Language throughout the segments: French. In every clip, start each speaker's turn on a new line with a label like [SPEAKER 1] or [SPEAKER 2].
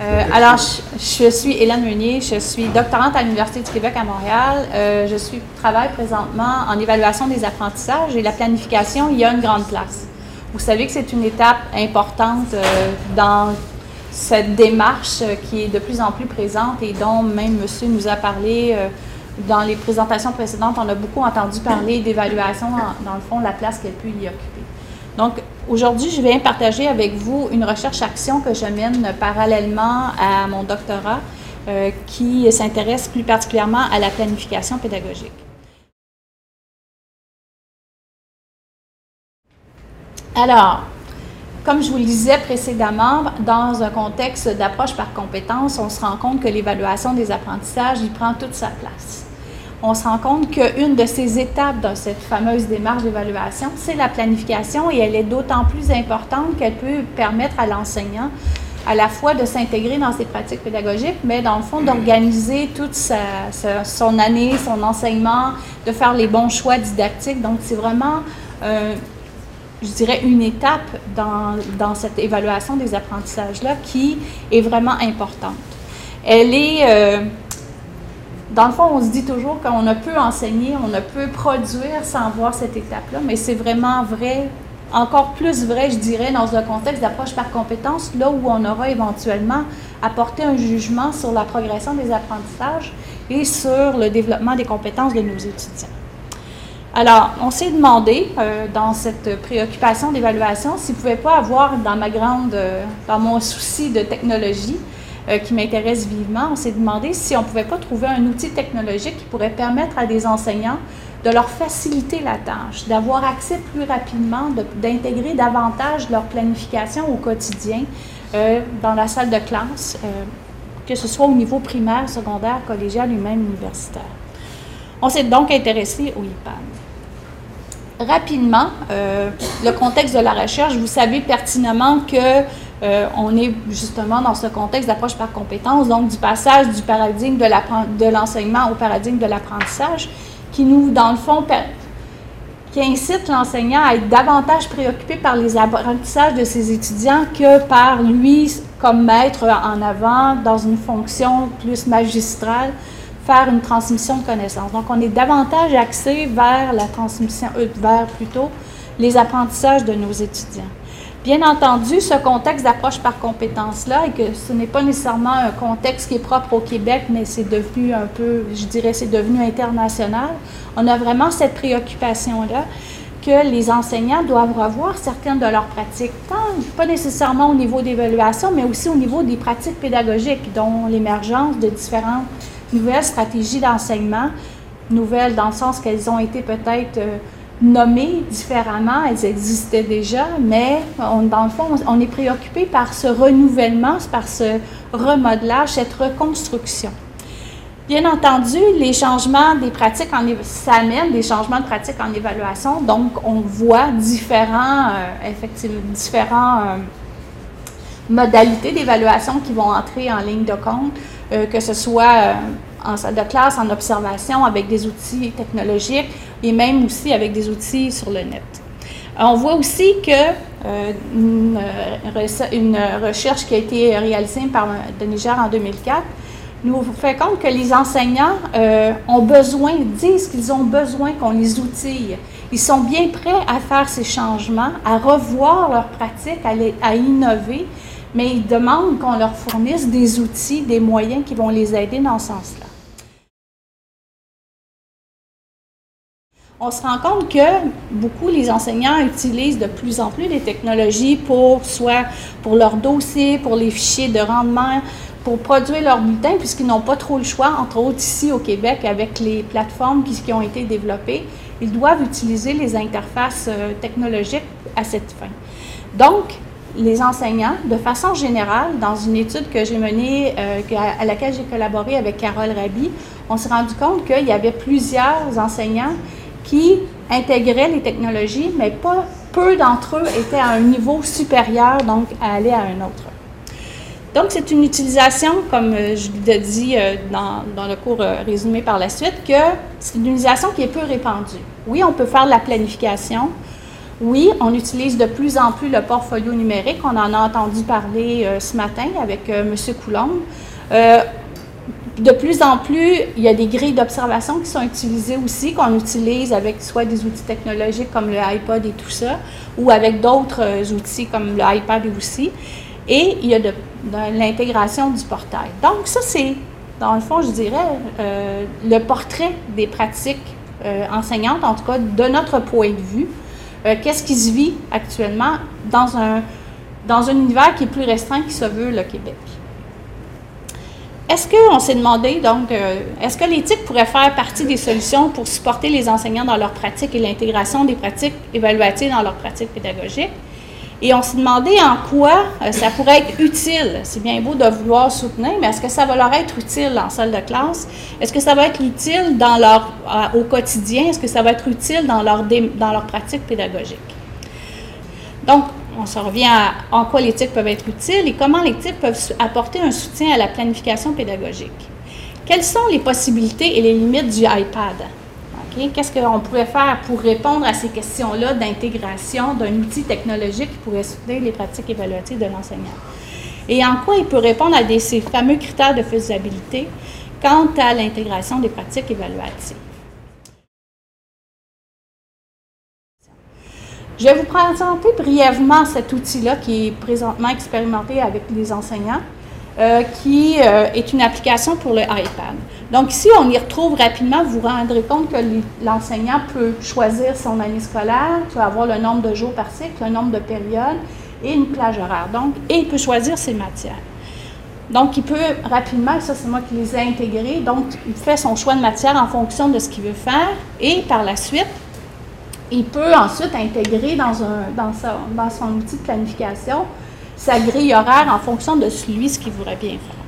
[SPEAKER 1] Euh, alors, je, suis Hélène Meunier, je suis doctorante à l'Université du Québec à Montréal. Euh, je travaille présentement en évaluation des apprentissages et la planification, y a une grande place. Vous savez que c'est une étape importante euh, dans cette démarche qui est de plus en plus présente et dont même monsieur nous a parlé dans les présentations précédentes. On a beaucoup entendu parler d'évaluation, dans le fond, la place qu'elle peut y occuper. Aujourd'hui, je viens partager avec vous une recherche-action que je mène parallèlement à mon doctorat euh, qui s'intéresse plus particulièrement à la planification pédagogique. Alors, comme je vous le disais précédemment, dans un contexte d'approche par compétence, on se rend compte que l'évaluation des apprentissages, il prend toute sa place on se rend compte qu'une de ces étapes dans cette fameuse démarche d'évaluation, c'est la planification et elle est d'autant plus importante qu'elle peut permettre à l'enseignant à la fois de s'intégrer dans ses pratiques pédagogiques, mais dans le fond d'organiser toute son année, son enseignement, de faire les bons choix didactiques. Donc c'est vraiment, euh, je dirais, une étape dans, dans cette évaluation des apprentissages-là qui est vraiment importante. Elle est... Euh, dans le fond, on se dit toujours qu'on ne peut enseigner, on ne peut produire sans voir cette étape-là, mais c'est vraiment vrai, encore plus vrai, je dirais, dans un contexte d'approche par compétence, là où on aura éventuellement apporté un jugement sur la progression des apprentissages et sur le développement des compétences de nos étudiants. Alors, on s'est demandé, euh, dans cette préoccupation d'évaluation, s'il ne pouvait pas avoir, dans ma grande, euh, dans mon souci de technologie, euh, qui m'intéresse vivement, on s'est demandé si on ne pouvait pas trouver un outil technologique qui pourrait permettre à des enseignants de leur faciliter la tâche, d'avoir accès plus rapidement, d'intégrer davantage leur planification au quotidien euh, dans la salle de classe, euh, que ce soit au niveau primaire, secondaire, collégial ou même universitaire. On s'est donc intéressé au IPAD. Rapidement, le contexte de la recherche, vous savez pertinemment que euh, on est justement dans ce contexte d'approche par compétence, donc du passage du paradigme de l'enseignement au paradigme de l'apprentissage, qui nous, dans le fond, qui incite l'enseignant à être davantage préoccupé par les apprentissages de ses étudiants que par lui comme maître en avant dans une fonction plus magistrale, faire une transmission de connaissances. Donc, on est davantage axé vers la transmission, euh, vers plutôt les apprentissages de nos étudiants. Bien entendu, ce contexte d'approche par compétence-là, et que ce n'est pas nécessairement un contexte qui est propre au Québec, mais c'est devenu un peu, je dirais, c'est devenu international, on a vraiment cette préoccupation-là que les enseignants doivent revoir certaines de leurs pratiques, tant pas nécessairement au niveau d'évaluation, mais aussi au niveau des pratiques pédagogiques, dont l'émergence de différentes nouvelles stratégies d'enseignement, nouvelles dans le sens qu'elles ont été peut-être... Euh, nommées différemment, elles existaient déjà, mais dans le fond, on, est préoccupé par ce renouvellement, par ce remodelage, cette reconstruction. Bien entendu, les changements des pratiques, en, ça amène des changements de pratiques en évaluation, donc on voit différents, euh, effectivement, différents euh, modalités d'évaluation qui vont entrer en ligne de compte, euh, que ce soit en salle de classe, en observation, avec des outils technologiques et même aussi avec des outils sur le net. On voit aussi que euh, une, recherche qui a été réalisée par Denis en 2004 nous fait compte que les enseignants euh, ont besoin, disent qu'ils ont besoin qu'on les outille. Ils sont bien prêts à faire ces changements, à revoir leurs pratiques, à innover, mais ils demandent qu'on leur fournisse des outils, des moyens qui vont les aider dans ce sens-là. On se rend compte que beaucoup les enseignants utilisent de plus en plus des technologies pour soit pour leurs dossiers, pour les fichiers de rendement, pour produire leurs bulletins, puisqu'ils n'ont pas trop le choix, entre autres ici au Québec, avec les plateformes qui, ont été développées, ils doivent utiliser les interfaces euh, technologiques à cette fin. Donc, les enseignants, de façon générale, dans une étude que j'ai menée, euh, à laquelle j'ai collaboré avec Carole Rabi, on s'est rendu compte qu'il y avait plusieurs enseignants qui intégraient les technologies, mais pas peu d'entre eux étaient à un niveau supérieur, donc à aller à un autre. Donc, c'est une utilisation, comme euh, je l'ai dit euh, dans, dans, le cours euh, résumé par la suite, que c'est une utilisation qui est peu répandue. Oui, on peut faire de la planification. Oui, on utilise de plus en plus le portfolio numérique. On en a entendu parler ce matin avec euh, M. Coulombe. De plus en plus, il y a des grilles d'observation qui sont utilisées aussi, qu'on utilise avec soit des outils technologiques comme le iPod et tout ça, ou avec d'autres outils comme le iPad aussi. Et il y a l'intégration du portail. Donc, ça, c'est, dans le fond, je dirais, le portrait des pratiques enseignantes, en tout cas de notre point de vue. Euh, qu'est-ce qui se vit actuellement dans un, dans un univers qui est plus restreint qui se veut le Québec? Est-ce qu'on s'est demandé, donc, euh, est-ce que l'éthique pourrait faire partie des solutions pour supporter les enseignants dans leur pratique et l'intégration des pratiques évaluatives dans leur pratique pédagogique? Et on s'est demandé en quoi euh, ça pourrait être utile. C'est bien beau de vouloir soutenir, mais est-ce que ça va leur être utile en salle de classe? Est-ce que ça va être utile dans leur, au quotidien? Est-ce que ça va être utile dans leur, dans leur pratique pédagogique? Donc, on se revient à en quoi l'éthique peuvent être utiles et comment l'éthique peuvent apporter un soutien à la planification pédagogique. Quelles sont les possibilités et les limites du iPad? Qu'est-ce qu'on pourrait faire pour répondre à ces questions-là d'intégration d'un outil technologique qui pourrait soutenir les pratiques évaluatives de l'enseignant? Et en quoi il peut répondre à ces fameux critères de faisabilité quant à l'intégration des pratiques évaluatives? Je vais vous présenter brièvement cet outil-là qui est présentement expérimenté avec les enseignants. Euh, qui euh, est une application pour le iPad. Donc ici, on y retrouve rapidement, vous vous rendrez compte que l'enseignant peut choisir son année scolaire, vas avoir le nombre de jours par cycle, le nombre de périodes et une plage horaire. Donc, et il peut choisir ses matières. Donc, il peut rapidement, ça c'est moi qui les ai intégrés, donc il fait son choix de matière en fonction de ce qu'il veut faire et par la suite, il peut ensuite intégrer dans, un, dans, dans son outil de planification sa grille horaire en fonction de celui ce qu'il voudrait bien faire.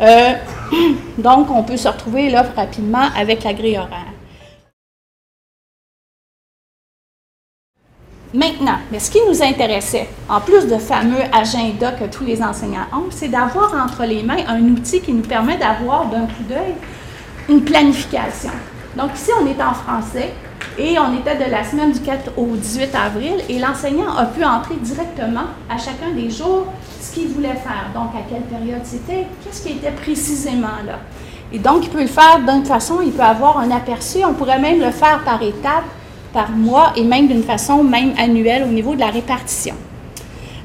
[SPEAKER 1] Euh, donc, on peut se retrouver là rapidement avec la grille horaire. Maintenant, mais ce qui nous intéressait, en plus de fameux agenda que tous les enseignants ont, c'est d'avoir entre les mains un outil qui nous permet d'avoir d'un coup d'œil une planification. Donc ici, on est en français. Et on était de la semaine du 4 au 18 avril et l'enseignant a pu entrer directement à chacun des jours ce qu'il voulait faire. Donc, à quelle période c'était, qu'est-ce qui était précisément là? Et donc, il peut le faire d'une façon, il peut avoir un aperçu. On pourrait même le faire par étapes, par mois et même d'une façon même annuelle au niveau de la répartition.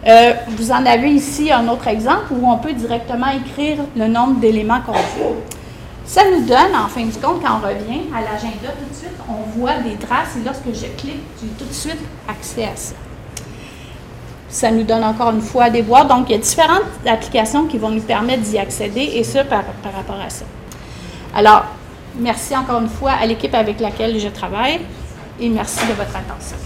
[SPEAKER 1] Euh, vous en avez ici un autre exemple où on peut directement écrire le nombre d'éléments qu'on veut. Ça nous donne, en fin de compte, quand on revient à l'agenda, tout de suite, on voit des traces et lorsque je clique, j'ai tout de suite accès à ça. Ça nous donne encore une fois des boîtes. Donc, il y a différentes applications qui vont nous permettre d'y accéder et ça par, par rapport à ça. Alors, merci encore une fois à l'équipe avec laquelle je travaille et merci de votre attention.